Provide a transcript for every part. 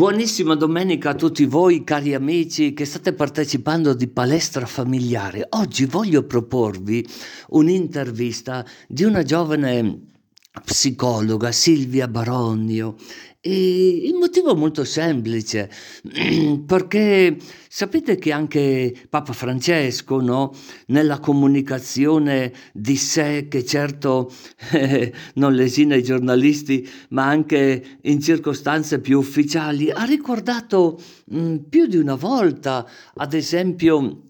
Buonissima domenica a tutti voi cari amici che state partecipando di Palestra Familiare. Oggi voglio proporvi un'intervista di una giovane psicologa, Silvia Baronio, e il motivo è molto semplice, perché sapete che anche Papa Francesco, no, nella comunicazione di sé, che certo eh, non lesina i giornalisti, ma anche in circostanze più ufficiali, ha ricordato mh, mm, più di una volta, ad esempio,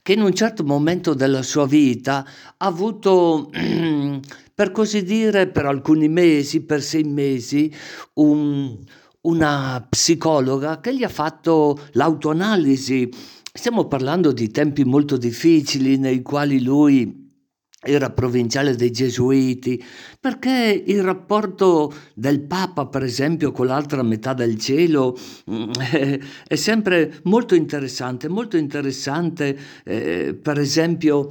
che in un certo momento della sua vita ha avuto per così dire, per alcuni mesi, per sei mesi, un, una psicologa che gli ha fatto l'autoanalisi. Stiamo parlando di tempi molto difficili nei quali lui era provinciale dei Gesuiti, perché il rapporto del Papa, per esempio, con l'altra metà del cielo mm, è, sempre molto interessante, molto interessante, eh, per esempio,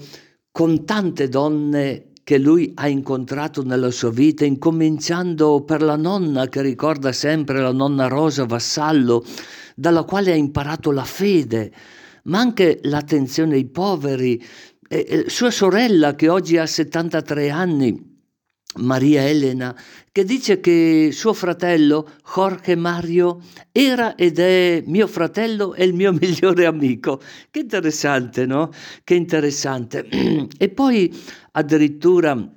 con tante donne che lui ha incontrato nella sua vita, incominciando per la nonna che ricorda sempre la nonna Rosa Vassallo, dalla quale ha imparato la fede, ma anche l'attenzione ai poveri, e, e sua sorella che oggi ha 73 anni, Maria Elena, che dice che suo fratello Jorge Mario era ed è mio fratello e il mio migliore amico. Che interessante, no? Che interessante. E poi addirittura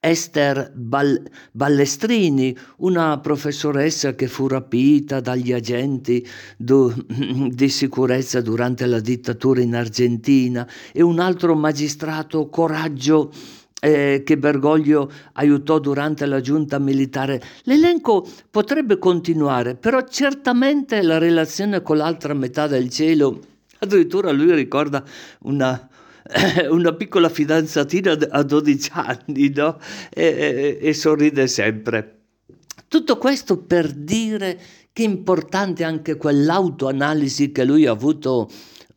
Esther Ball- Ballestrini, una professoressa che fu rapita dagli agenti do- di sicurezza durante la dittatura in Argentina, e un altro magistrato Coraggio eh, che Bergoglio aiutò durante la giunta militare. L'elenco potrebbe continuare, però certamente la relazione con l'altra metà del cielo, addirittura lui ricorda una, una piccola fidanzatina a 12 anni no? e, e, e sorride sempre. Tutto questo per dire che è importante anche quell'autoanalisi che lui ha avuto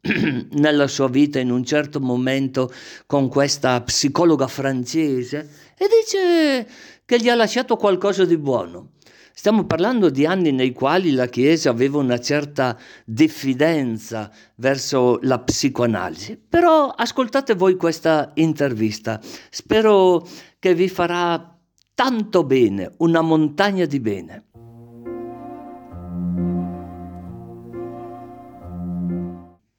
nella sua vita in un certo momento con questa psicologa francese e dice che gli ha lasciato qualcosa di buono. Stiamo parlando di anni nei quali la Chiesa aveva una certa diffidenza verso la psicoanalisi. Però ascoltate voi questa intervista. Spero che vi farà tanto bene, una montagna di bene.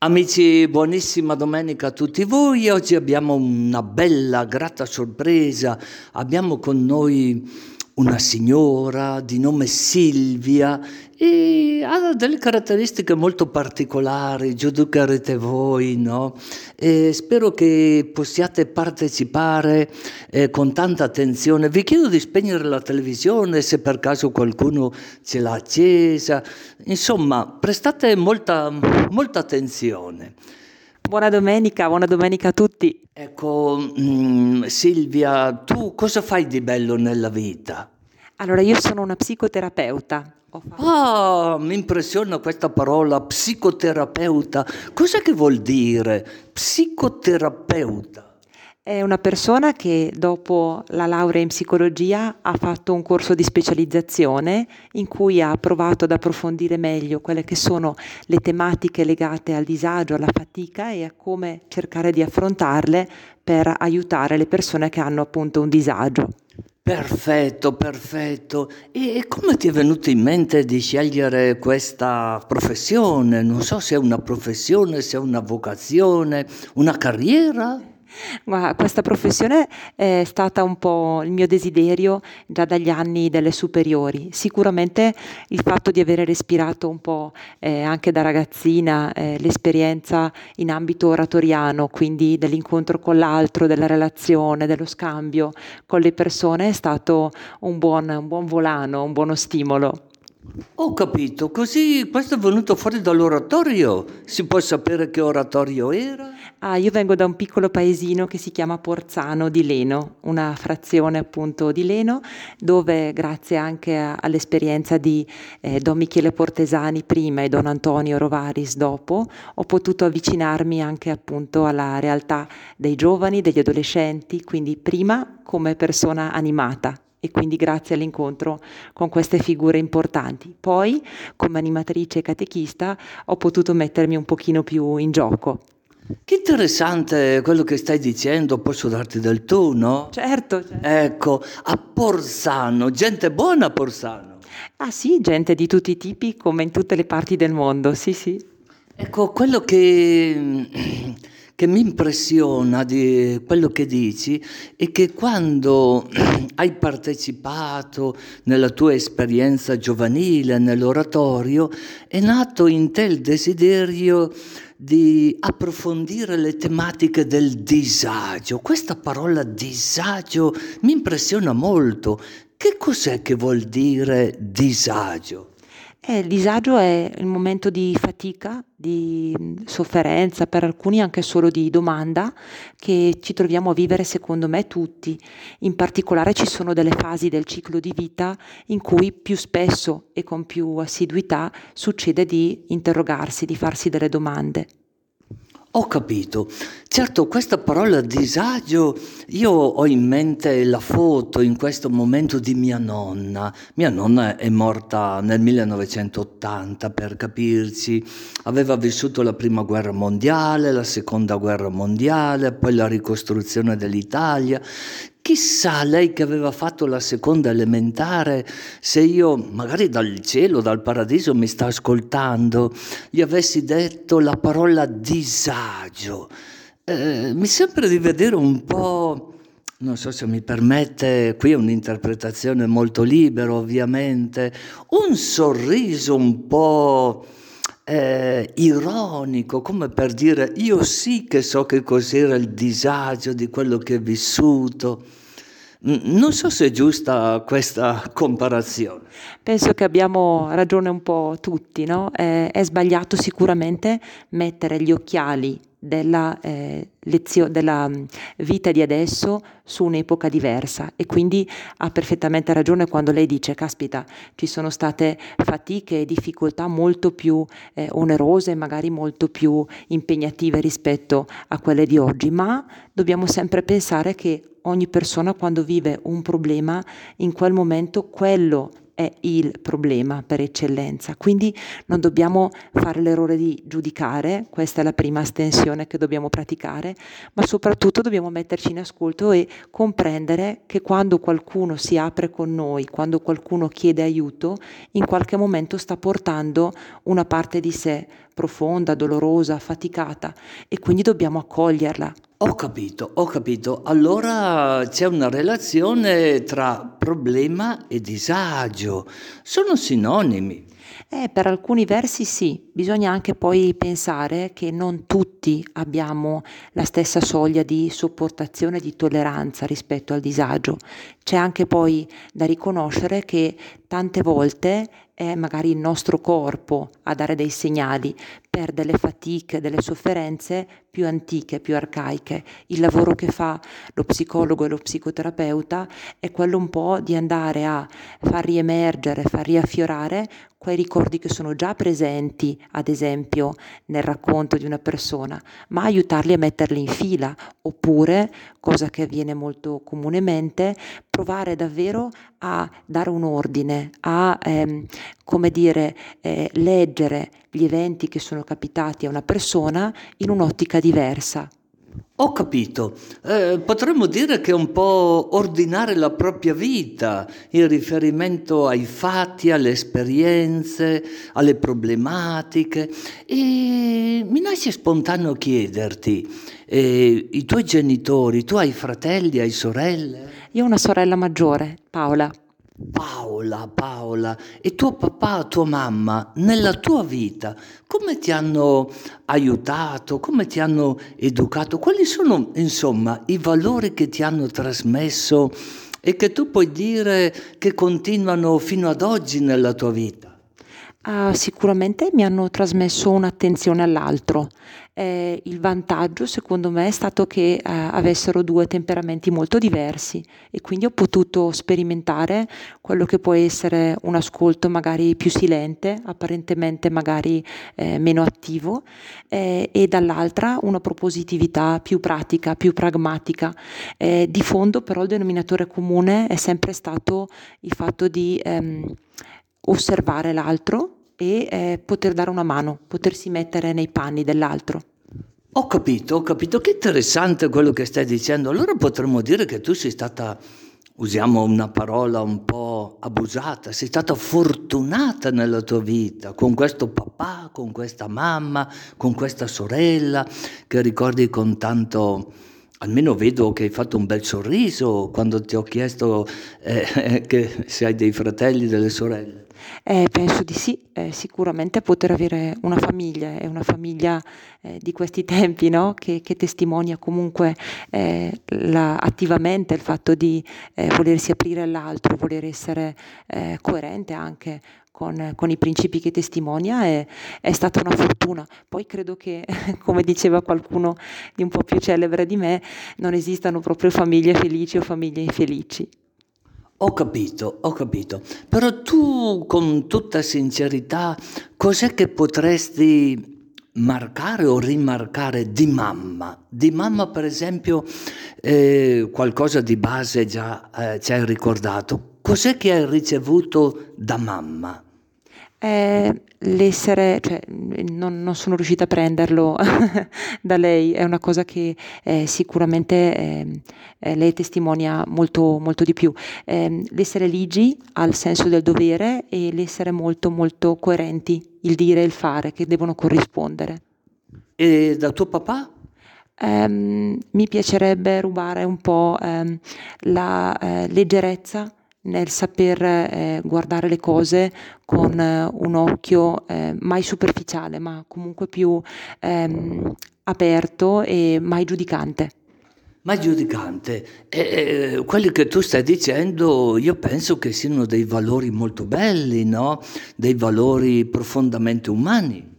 Amici, buonissima domenica a tutti voi. Oggi abbiamo una bella, grata sorpresa. Abbiamo con noi una signora di nome Silvia e ha delle caratteristiche molto particolari, giudicherete voi, no? E spero che possiate partecipare eh, con tanta attenzione. Vi chiedo di spegnere la televisione se per caso qualcuno ce l'ha accesa. Insomma, prestate molta, molta attenzione. Buona domenica, buona domenica a tutti. Ecco, mh, mm, Silvia, tu cosa fai di bello nella vita? Allora, io sono una psicoterapeuta. Ah, mi impressiona questa parola psicoterapeuta. Cosa che vuol dire psicoterapeuta? È una persona che dopo la laurea in psicologia ha fatto un corso di specializzazione in cui ha provato ad approfondire meglio quelle che sono le tematiche legate al disagio, alla fatica e a come cercare di affrontarle per aiutare le persone che hanno appunto un disagio. Perfetto, perfetto. E come ti è venuto in mente di scegliere questa professione? Non so se è una professione, se è una vocazione, una carriera? Ma questa professione è stata un po' il mio desiderio già dagli anni delle superiori. Sicuramente il fatto di avere respirato un po' eh, anche da ragazzina eh, l'esperienza in ambito oratoriano, quindi dell'incontro con l'altro, della relazione, dello scambio con le persone è stato un buon, un buon volano, un buono stimolo. Ho capito, così questo è venuto fuori dall'oratorio. Si può sapere che oratorio era? Ah, io vengo da un piccolo paesino che si chiama Porzano di Leno, una frazione appunto di Leno, dove grazie anche a, all'esperienza di eh, Don Michele Portesani prima e Don Antonio Rovaris dopo, ho potuto avvicinarmi anche appunto alla realtà dei giovani, degli adolescenti, quindi prima come persona animata e quindi grazie all'incontro con queste figure importanti. Poi, come animatrice e catechista, ho potuto mettermi un pochino più in gioco. Che interessante quello che stai dicendo, posso darti del tu, no? Certo, certo. Ecco, a Porsano, gente buona a Porsano. Ah sì, gente di tutti i tipi, come in tutte le parti del mondo, sì sì. Ecco, quello che, che mi impressiona di quello che dici è che quando hai partecipato nella tua esperienza giovanile nell'oratorio, è nato in te il desiderio di approfondire le tematiche del disagio. Questa parola disagio mi impressiona molto. Che cos'è che vuol dire disagio? Eh, il disagio è il momento di fatica, di sofferenza, per alcuni anche solo di domanda, che ci troviamo a vivere secondo me tutti. In particolare ci sono delle fasi del ciclo di vita in cui più spesso e con più assiduità succede di interrogarsi, di farsi delle domande. Ho capito. Certo, questa parola disagio, io ho in mente la foto in questo momento di mia nonna. Mia nonna è morta nel 1980, per capirci. Aveva vissuto la prima guerra mondiale, la seconda guerra mondiale, poi la ricostruzione dell'Italia. Chissà lei che aveva fatto la seconda elementare, se io, magari dal cielo, dal paradiso, mi sta ascoltando, gli avessi detto la parola disagio. Eh, mi sembra di vedere un po', non so se mi permette, qui è un'interpretazione molto libera ovviamente, un sorriso un po' eh, ironico, come per dire io sì che so che cos'era il disagio di quello che ho vissuto. Non so se è giusta questa comparazione. Penso che abbiamo ragione un po' tutti, no? eh, è sbagliato sicuramente mettere gli occhiali della, eh, lezio- della mm, vita di adesso su un'epoca diversa e quindi ha perfettamente ragione quando lei dice caspita ci sono state fatiche e difficoltà molto più eh, onerose magari molto più impegnative rispetto a quelle di oggi ma dobbiamo sempre pensare che ogni persona quando vive un problema in quel momento quello è il problema per eccellenza. Quindi non dobbiamo fare l'errore di giudicare, questa è la prima stensione che dobbiamo praticare, ma soprattutto dobbiamo metterci in ascolto e comprendere che quando qualcuno si apre con noi, quando qualcuno chiede aiuto, in qualche momento sta portando una parte di sé profonda, dolorosa, faticata e quindi dobbiamo accoglierla. Ho capito, ho capito. Allora c'è una relazione tra problema e disagio. Sono sinonimi. Eh, per alcuni versi sì, bisogna anche poi pensare che non tutti abbiamo la stessa soglia di sopportazione e di tolleranza rispetto al disagio. C'è anche poi da riconoscere che tante volte è magari il nostro corpo a dare dei segnali per delle fatiche, delle sofferenze più antiche, più arcaiche. Il lavoro che fa lo psicologo e lo psicoterapeuta è quello un po' di andare a far riemergere, far riaffiorare quei ricordi che sono già presenti, ad esempio, nel racconto di una persona, ma aiutarli a metterli in fila, oppure, cosa che avviene molto comunemente, provare davvero a dare un ordine, a, ehm, come dire, eh, leggere gli eventi che sono capitati a una persona in un'ottica diversa. Ho capito. Eh, potremmo dire che è un po' ordinare la propria vita in riferimento ai fatti, alle esperienze, alle problematiche. E mi nasce spontaneo chiederti, eh, i tuoi genitori, tu hai fratelli, hai sorelle? Io ho una sorella maggiore, Paola. Paola, Paola, e tuo papà, tua mamma, nella tua vita, come ti hanno aiutato, come ti hanno educato? Quali sono, insomma, i valori che ti hanno trasmesso e che tu puoi dire che continuano fino ad oggi nella tua vita? Uh, sicuramente mi hanno trasmesso un'attenzione all'altro. Eh, il vantaggio, secondo me, è stato che uh, avessero due temperamenti molto diversi e quindi ho potuto sperimentare quello che può essere un ascolto magari più silente, apparentemente magari eh, meno attivo, eh, e dall'altra una propositività più pratica, più pragmatica. Eh, di fondo, però, il denominatore comune è sempre stato il fatto di ehm, osservare l'altro e eh, poter dare una mano, potersi mettere nei panni dell'altro. Ho capito, ho capito, che interessante quello che stai dicendo. Allora potremmo dire che tu sei stata, usiamo una parola un po' abusata, sei stata fortunata nella tua vita con questo papà, con questa mamma, con questa sorella che ricordi con tanto almeno vedo che hai fatto un bel sorriso quando ti ho chiesto eh, che se hai dei fratelli, delle sorelle. Eh, penso di sì, eh, sicuramente poter avere una famiglia e una famiglia eh, di questi tempi no? che, che, testimonia comunque eh, la, attivamente il fatto di eh, volersi aprire all'altro, voler essere eh, coerente anche con, con, i principi che testimonia è, è, stata una fortuna. Poi credo che, come diceva qualcuno di un po' più celebre di me, non esistano proprio famiglie felici o famiglie infelici. Ho capito, ho capito. Però tu con tutta sincerità, cos'è che potresti marcare o rimarcare di mamma? Di mamma, per esempio, eh, qualcosa di base già eh, ci hai ricordato. Cos'è che hai ricevuto da mamma? Eh, l'essere, cioè, non, non, sono riuscita a prenderlo da lei, è una cosa che eh, sicuramente eh, eh, lei testimonia molto, molto di più. Ehm, l'essere ligi al senso del dovere e l'essere molto, molto coerenti, il dire e il fare, che devono corrispondere. E da tuo papà? Um, mi piacerebbe rubare un po' um, la uh, leggerezza nel saper eh, guardare le cose con eh, un occhio eh, mai superficiale, ma comunque più ehm, aperto e mai giudicante. Mai giudicante. E, quelli che tu stai dicendo, io penso che siano dei valori molto belli, no? Dei valori profondamente umani.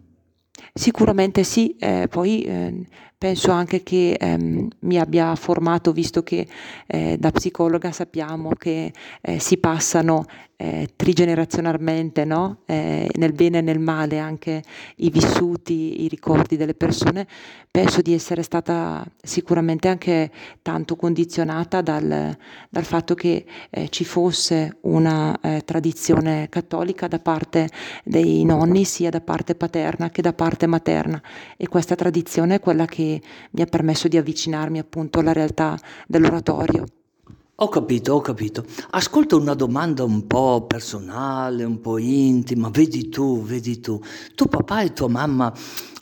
Sicuramente sì, eh, poi eh, penso anche che ehm, mi abbia formato, visto che eh, da psicologa sappiamo che eh, si passano eh, trigenerazionalmente, no? eh, nel bene e nel male, anche i vissuti, i ricordi delle persone, penso di essere stata sicuramente anche tanto condizionata dal, dal fatto che eh, ci fosse una eh, tradizione cattolica da parte dei nonni, sia da parte paterna che da parte materna. E questa tradizione è quella che mi ha permesso di avvicinarmi appunto alla realtà dell'oratorio. Ho capito, ho capito. Ascolta una domanda un po' personale, un po' intima. Vedi tu, vedi tu. Tuo papà e tua mamma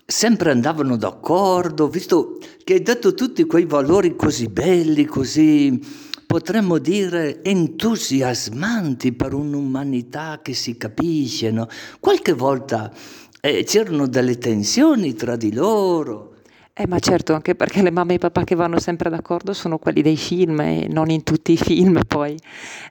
sempre andavano d'accordo, visto che hai detto tutti quei valori così belli, così potremmo dire entusiasmanti per un'umanità che si capisce, no? Qualche volta eh, c'erano delle tensioni tra di loro. Eh, ma certo, anche perché le mamme e i papà che vanno sempre d'accordo sono quelli dei film e non in tutti i film poi.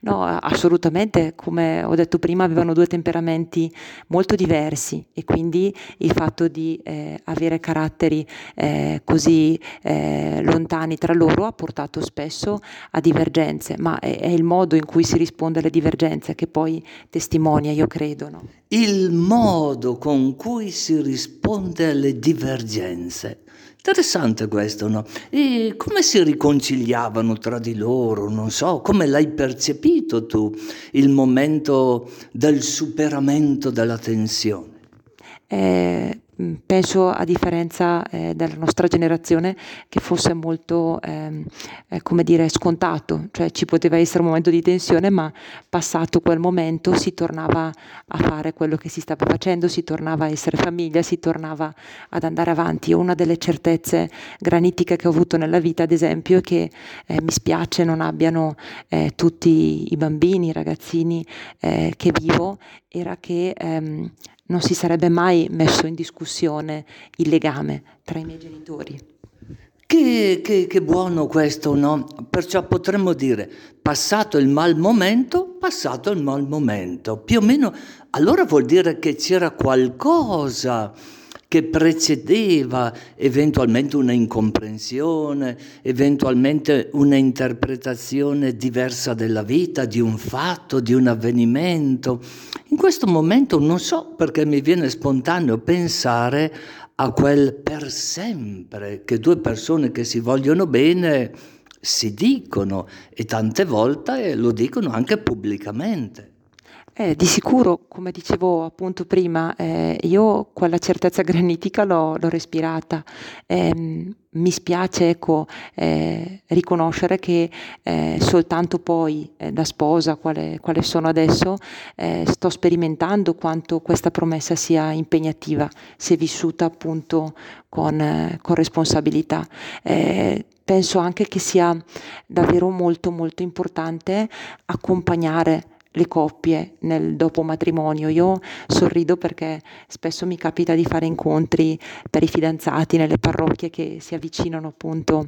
No, assolutamente, come ho detto prima, avevano due temperamenti molto diversi e quindi il fatto di eh, avere caratteri eh, così eh, lontani tra loro ha portato spesso a divergenze, ma è, è, il modo in cui si risponde alle divergenze che poi testimonia, io credo. No? Il modo con cui si risponde alle divergenze. Interessante questo, no? E come si riconciliavano tra di loro? Non so, come l'hai percepito tu il momento del superamento della tensione? Eh, penso a differenza eh, della nostra generazione che fosse molto ehm, eh, come dire scontato, cioè ci poteva essere un momento di tensione ma passato quel momento si tornava a fare quello che si stava facendo, si tornava a essere famiglia, si tornava ad andare avanti. Una delle certezze granitiche che ho avuto nella vita ad esempio è che eh, mi spiace non abbiano eh, tutti i bambini, i ragazzini eh, che vivo, era che ehm, non si sarebbe mai messo in discussione il legame tra i miei genitori. Che, che, che, buono questo, no? Perciò potremmo dire, passato il mal momento, passato il mal momento. Più o meno, allora vuol dire che c'era qualcosa che precedeva eventualmente una incomprensione, eventualmente una interpretazione diversa della vita, di un fatto, di un avvenimento. In questo momento non so perché mi viene spontaneo pensare a quel per sempre che due persone che si vogliono bene si dicono e tante volte lo dicono anche pubblicamente. Eh, di sicuro, come dicevo appunto prima, eh, io quella certezza granitica l'ho, l'ho respirata. Eh, mi spiace ecco, eh, riconoscere che eh, soltanto poi eh, da sposa, quale, quale sono adesso, sto sperimentando quanto questa promessa sia impegnativa, se vissuta appunto con, con responsabilità penso anche che sia davvero molto molto importante accompagnare le coppie nel dopo matrimonio. Io sorrido perché spesso mi capita di fare incontri per i fidanzati nelle parrocchie che si avvicinano appunto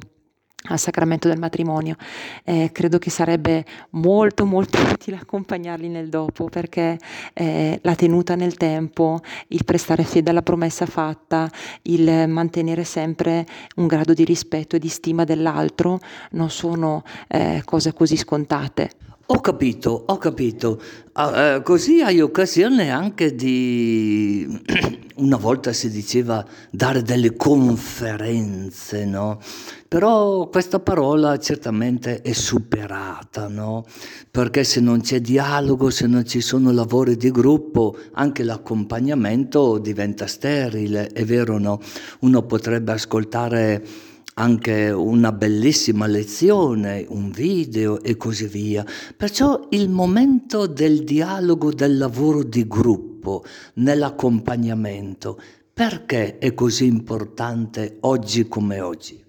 al sacramento del matrimonio. Eh, credo che sarebbe molto molto utile accompagnarli nel dopo perché eh, la tenuta nel tempo, il prestare fede alla promessa fatta, il mantenere sempre un grado di rispetto e di stima dell'altro non sono eh, cose così scontate. Ho capito, ho capito. Eh, così hai occasione anche di, una volta si diceva, dare delle conferenze, no? Però questa parola certamente è superata, no? Perché se non c'è dialogo, se non ci sono lavori di gruppo, anche l'accompagnamento diventa sterile, è vero no? Uno potrebbe ascoltare anche una bellissima lezione, un video e così via. Perciò il momento del dialogo, del lavoro di gruppo, nell'accompagnamento, perché è così importante oggi come oggi?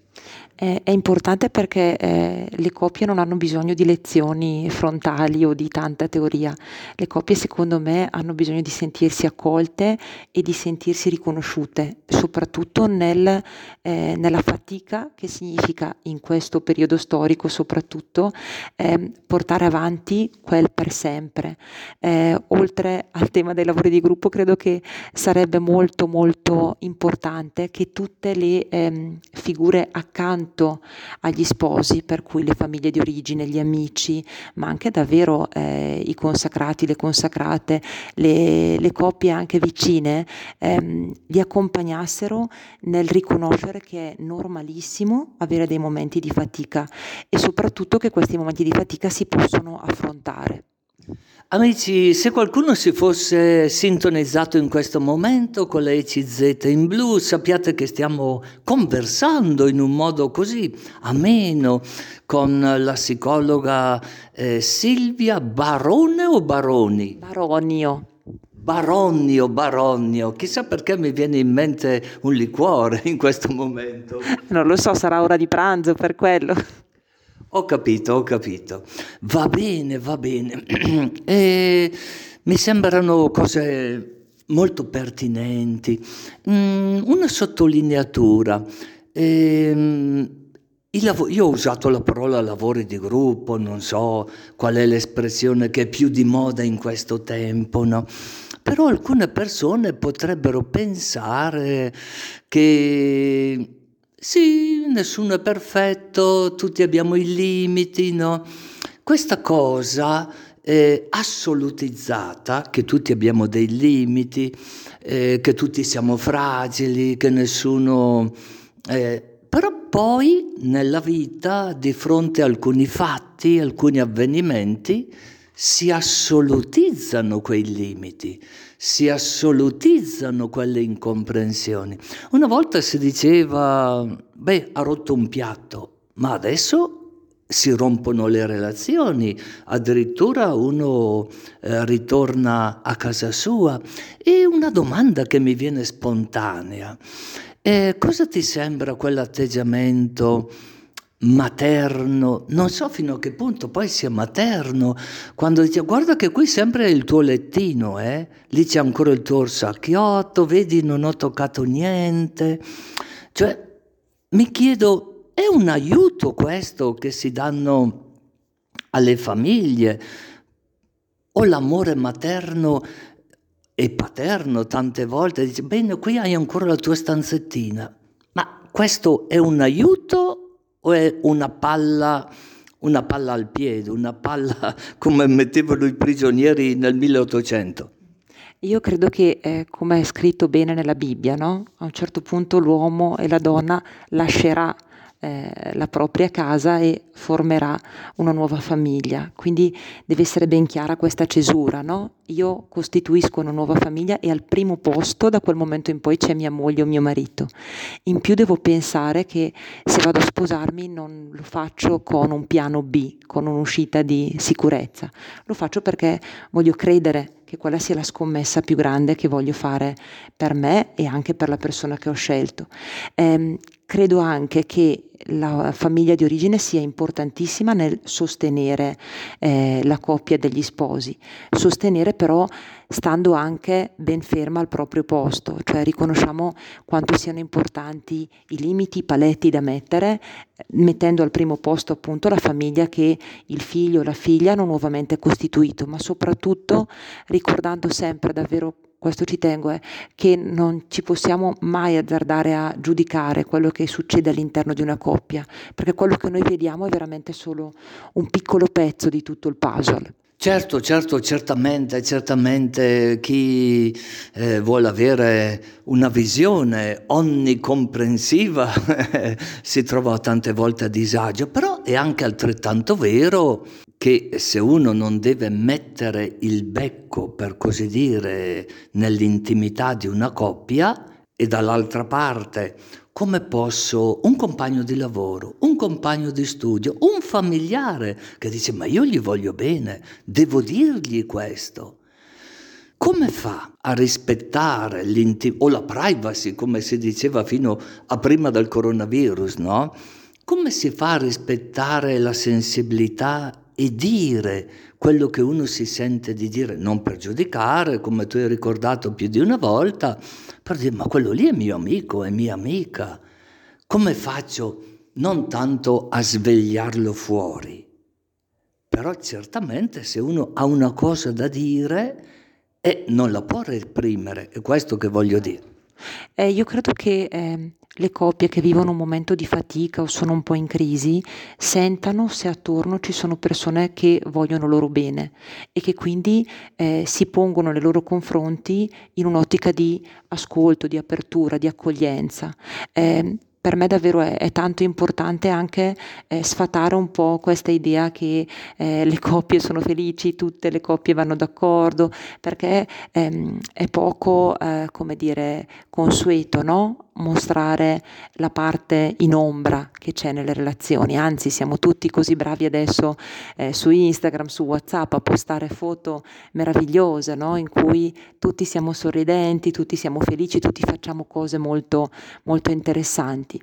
È, è importante perché eh, le coppie non hanno bisogno di lezioni frontali o di tanta teoria. Le coppie, secondo me, hanno bisogno di sentirsi accolte e di sentirsi riconosciute, soprattutto nel, eh, nella fatica che significa in questo periodo storico, soprattutto eh, portare avanti quel per sempre. Eh, oltre al tema dei lavori di gruppo, credo che sarebbe molto molto importante che tutte le ehm, figure accanto accanto agli sposi, per cui le famiglie di origine, gli amici, ma anche davvero eh, i consacrati, le consacrate, le, le coppie anche vicine, ehm, li accompagnassero nel riconoscere che è normalissimo avere dei momenti di fatica e soprattutto che questi momenti di fatica si possono affrontare. Amici, se qualcuno si fosse sintonizzato in questo momento con la ECZ in blu, sappiate che stiamo conversando in un modo così ameno con la psicologa eh, Silvia Barone o Baroni? Baronio. Baronio, Baronio, chissà perché mi viene in mente un liquore in questo momento. Non lo so, sarà ora di pranzo per quello. Ho capito, ho capito. Va bene, va bene. e mi sembrano cose molto pertinenti. Mm, una sottolineatura. Ehm, Lav- io ho usato la parola lavori di gruppo, non so qual è l'espressione che è più di moda in questo tempo, no? Però alcune persone potrebbero pensare che sì, nessuno è perfetto, tutti abbiamo i limiti, no? Questa cosa eh, assolutizzata, che tutti abbiamo dei limiti, eh, che tutti siamo fragili, che nessuno... Eh, però poi nella vita, di fronte a alcuni fatti, alcuni avvenimenti, si assolutizzano quei limiti, si assolutizzano quelle incomprensioni. Una volta si diceva, beh, ha rotto un piatto, ma adesso si rompono le relazioni, addirittura uno eh, ritorna a casa sua. E una domanda che mi viene spontanea, eh, cosa ti sembra quell'atteggiamento? Materno, non so fino a che punto poi sia materno, quando dice guarda che qui sempre è il tuo lettino, eh? lì c'è ancora il tuo orsacchiotto, vedi non ho toccato niente, cioè mi chiedo è un aiuto questo che si danno alle famiglie? O l'amore materno e paterno tante volte dice bene qui hai ancora la tua stanzettina. Ma questo è un aiuto o è una palla una palla al piede una palla come mettevano i prigionieri nel 1800 io credo che, eh, come è scritto bene nella Bibbia, no? a un certo punto l'uomo e la donna lascerà eh, la propria casa e formerà una nuova famiglia. Quindi deve essere ben chiara questa cesura, no? Io costituisco una nuova famiglia e al primo posto da quel momento in poi c'è mia moglie o mio marito. In più devo pensare che se vado a sposarmi non lo faccio con un piano B, con un'uscita di sicurezza. Lo faccio perché voglio credere che quella sia la scommessa più grande che voglio fare per me e anche per la persona che ho scelto. Eh, credo anche che la famiglia di origine sia importantissima nel sostenere eh, la coppia degli sposi, sostenere però stando anche ben ferma al proprio posto, cioè riconosciamo quanto siano importanti i limiti, i paletti da mettere, mettendo al primo posto appunto la famiglia che il figlio o la figlia hanno nuovamente costituito, ma soprattutto ricordando sempre davvero questo ci tengo, è che non ci possiamo mai azzardare a giudicare quello che succede all'interno di una coppia, perché quello che noi vediamo è veramente solo un piccolo pezzo di tutto il puzzle. Certo, certo, certamente, certamente chi eh, vuole avere una visione onnicomprensiva si trova tante volte a disagio, però è anche altrettanto vero che se uno non deve mettere il becco, per così dire, nell'intimità di una coppia, e dall'altra parte come posso un compagno di lavoro, un compagno di studio, un familiare che dice ma io gli voglio bene, devo dirgli questo. Come fa a rispettare l'intimità o la privacy, come si diceva fino a prima del coronavirus, no? Come si fa a rispettare la sensibilità e dire quello che uno si sente di dire, non per giudicare, come tu hai ricordato più di una volta, per dire ma quello lì è mio amico, è mia amica. Come faccio non tanto a svegliarlo fuori, però certamente se uno ha una cosa da dire e non la può reprimere, è questo che voglio dire. Eh, io credo che eh, le coppie che vivono un momento di fatica o sono un po' in crisi sentano se attorno ci sono persone che vogliono loro bene e che quindi eh, si pongono nei loro confronti in un'ottica di ascolto, di apertura, di accoglienza. Eh, per me davvero è, è tanto importante anche eh, sfatare un po' questa idea che eh, le coppie sono felici, tutte le coppie vanno d'accordo, perché ehm, è poco, eh, come dire, consueto, no? Mostrare la parte in ombra che c'è nelle relazioni, anzi siamo tutti così bravi adesso eh, su Instagram, su Whatsapp a postare foto meravigliose no? in cui tutti siamo sorridenti, tutti siamo felici, tutti facciamo cose molto, molto interessanti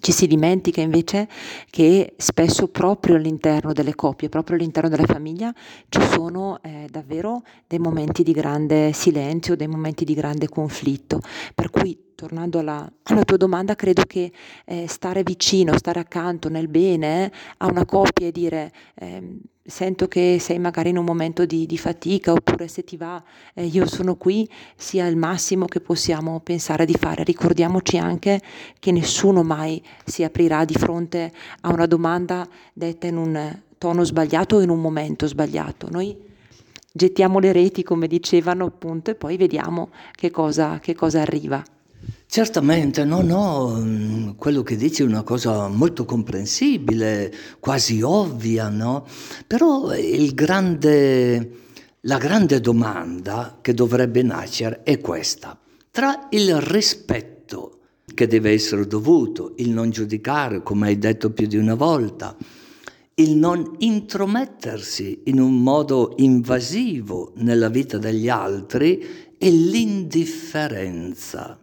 ci si dimentica invece che spesso proprio all'interno delle coppie, proprio all'interno della famiglia ci sono eh, davvero dei momenti di grande silenzio, dei momenti di grande conflitto, per cui tornando alla, alla, tua domanda, credo che eh, stare vicino, stare accanto nel bene eh, a una coppia e dire eh, sento che sei magari in un momento di, di fatica oppure se ti va eh, io sono qui sia il massimo che possiamo pensare di fare. Ricordiamoci anche che nessuno mai si aprirà di fronte a una domanda detta in un tono sbagliato o in un momento sbagliato. Noi gettiamo le reti come dicevano appunto e poi vediamo che cosa, che cosa arriva. Certamente, no, no, mm, quello che dici è una cosa molto comprensibile, quasi ovvia, no? Però grande, la grande domanda che dovrebbe nascere è questa. Tra il rispetto che deve essere dovuto, il non giudicare, come hai detto più di una volta, il non intromettersi in un modo invasivo nella vita degli altri e l'indifferenza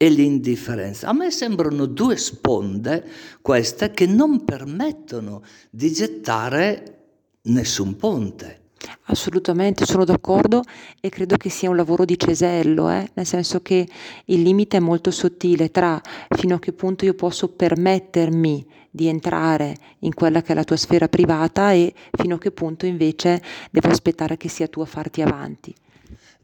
e l'indifferenza. A me sembrano due sponde queste che non permettono di gettare nessun ponte. Assolutamente, sono d'accordo e credo che sia un lavoro di cesello, eh? nel senso che il limite è molto sottile tra fino a che punto io posso permettermi di entrare in quella che è la tua sfera privata e fino a che punto invece devo aspettare che sia tu a farti avanti.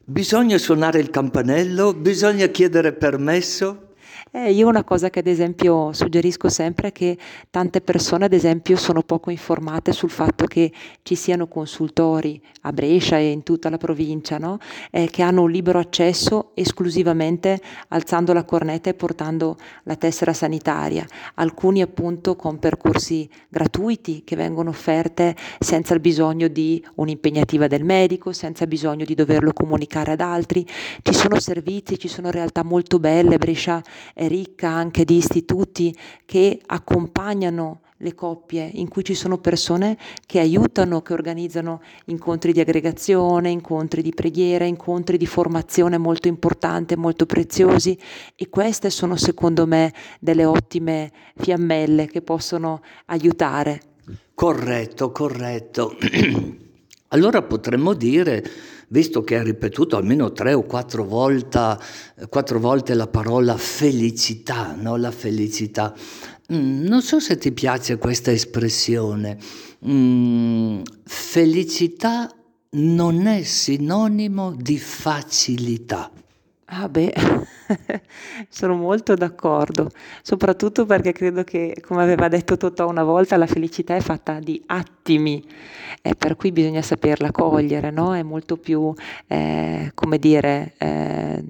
Bisogna suonare il campanello, bisogna chiedere permesso, eh, io una cosa che ad esempio suggerisco sempre è che tante persone ad esempio sono poco informate sul fatto che ci siano consultori a Brescia e in tutta la provincia no? eh, che hanno un libero accesso esclusivamente alzando la cornetta e portando la tessera sanitaria, alcuni appunto con percorsi gratuiti che vengono offerte senza il bisogno di un'impegnativa del medico, senza bisogno di doverlo comunicare ad altri, ci sono servizi, ci sono realtà molto belle, Brescia è ricca anche di istituti che accompagnano le coppie, in cui ci sono persone che aiutano, che organizzano incontri di aggregazione, incontri di preghiera, incontri di formazione molto importanti, molto preziosi e queste sono secondo me delle ottime fiammelle che possono aiutare. Corretto, corretto. allora potremmo dire visto che ha ripetuto almeno tre o quattro, volta, quattro volte la parola felicità, no? la felicità. Mm, non so se ti piace questa espressione. Mm, felicità non è sinonimo di facilità. Ah beh, sono molto d'accordo, soprattutto perché credo che, come aveva detto Totò una volta, la felicità è fatta di attimi, eh, per cui bisogna saperla cogliere, no? È molto più, eh, come dire, eh,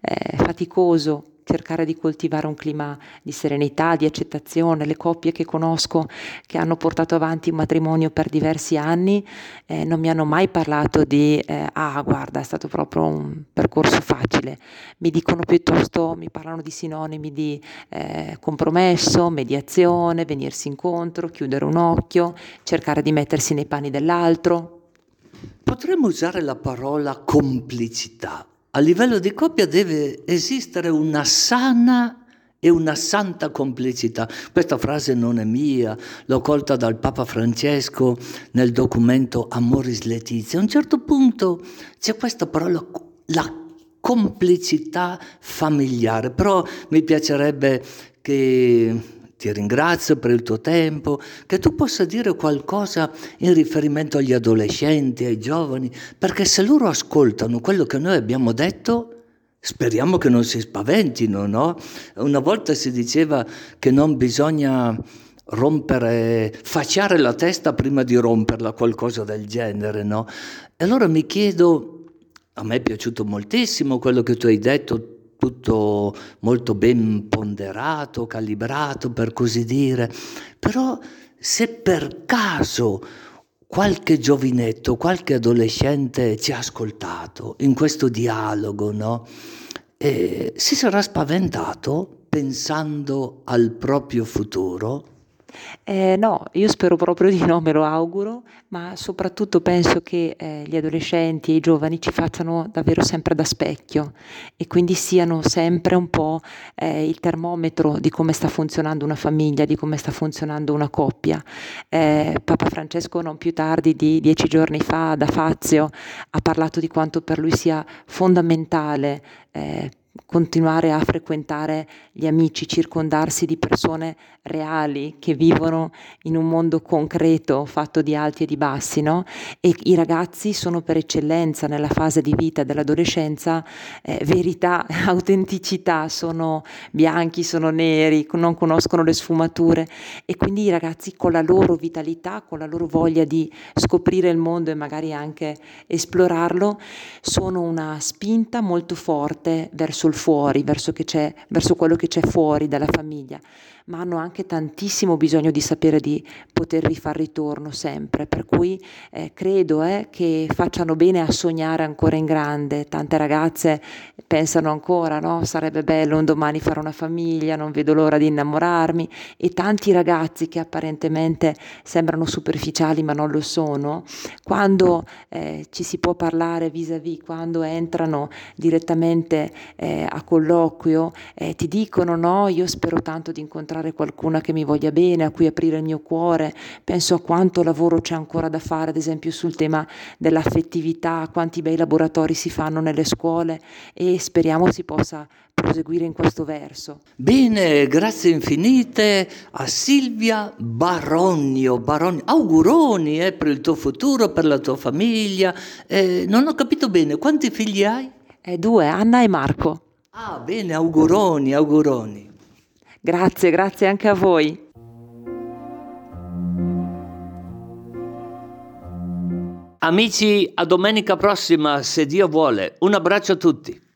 eh faticoso cercare di coltivare un clima di serenità, di accettazione. Le coppie che conosco che hanno portato avanti un matrimonio per diversi anni eh, non mi hanno mai parlato di eh, ah guarda è stato proprio un percorso facile, mi dicono piuttosto, mi parlano di sinonimi di eh, compromesso, mediazione, venirsi incontro, chiudere un occhio, cercare di mettersi nei panni dell'altro. Potremmo usare la parola complicità a livello di coppia deve esistere una sana e una santa complicità. Questa frase non è mia, l'ho colta dal Papa Francesco nel documento Amoris Letizia. A un certo punto c'è questa parola, la complicità familiare, però mi piacerebbe che ti ringrazio per il tuo tempo, che tu possa dire qualcosa in riferimento agli adolescenti, ai giovani, perché se loro ascoltano quello che noi abbiamo detto, speriamo che non si spaventino, no? Una volta si diceva che non bisogna rompere, facciare la testa prima di romperla, qualcosa del genere, no? E allora mi chiedo, a me è piaciuto moltissimo quello che tu hai detto, tutto molto ben ponderato, calibrato per così dire, però se per caso qualche giovinetto, qualche adolescente ci ha ascoltato in questo dialogo, no? E si sarà spaventato pensando al proprio futuro eh, no, io spero proprio di no, me lo auguro, ma soprattutto penso che eh, gli adolescenti e i giovani ci facciano davvero sempre da specchio e quindi siano sempre un po' eh, il termometro di come sta funzionando una famiglia, di come sta funzionando una coppia. Eh, Papa Francesco non più tardi di dieci giorni fa da Fazio ha parlato di quanto per lui sia fondamentale eh, continuare a frequentare gli amici, circondarsi di persone reali che vivono in un mondo concreto fatto di alti e di bassi, no? E i ragazzi sono per eccellenza nella fase di vita dell'adolescenza eh, verità, autenticità, sono bianchi, sono neri, non conoscono le sfumature e quindi i ragazzi con la loro vitalità, con la loro voglia di scoprire il mondo e magari anche esplorarlo, sono una spinta molto forte verso il fuori, verso, verso quello che c'è fuori dalla famiglia ma hanno anche tantissimo bisogno di sapere di potervi far ritorno sempre, per cui eh, credo eh, che facciano bene a sognare ancora in grande. Tante ragazze pensano ancora, no? Sarebbe bello un domani fare una famiglia, non vedo l'ora di innamorarmi e tanti ragazzi che apparentemente sembrano superficiali ma non lo sono, quando eh, ci si può parlare vis-à-vis, quando entrano direttamente eh, a colloquio eh, ti dicono no, io spero tanto di incontrare qualcuna che mi voglia bene, a cui aprire il mio cuore, penso a quanto lavoro c'è ancora da fare, ad esempio sul tema dell'affettività, quanti bei laboratori si fanno nelle scuole e speriamo si possa proseguire in questo verso. Bene, grazie infinite a Silvia Baronio. Baronio. Auguroni eh, per il tuo futuro, per la tua famiglia. Eh, non ho capito bene, quanti figli hai? Eh, due, Anna e Marco. Ah, bene, auguroni, auguroni. Grazie, grazie anche a voi. Amici, a domenica prossima, se Dio vuole. Un abbraccio a tutti.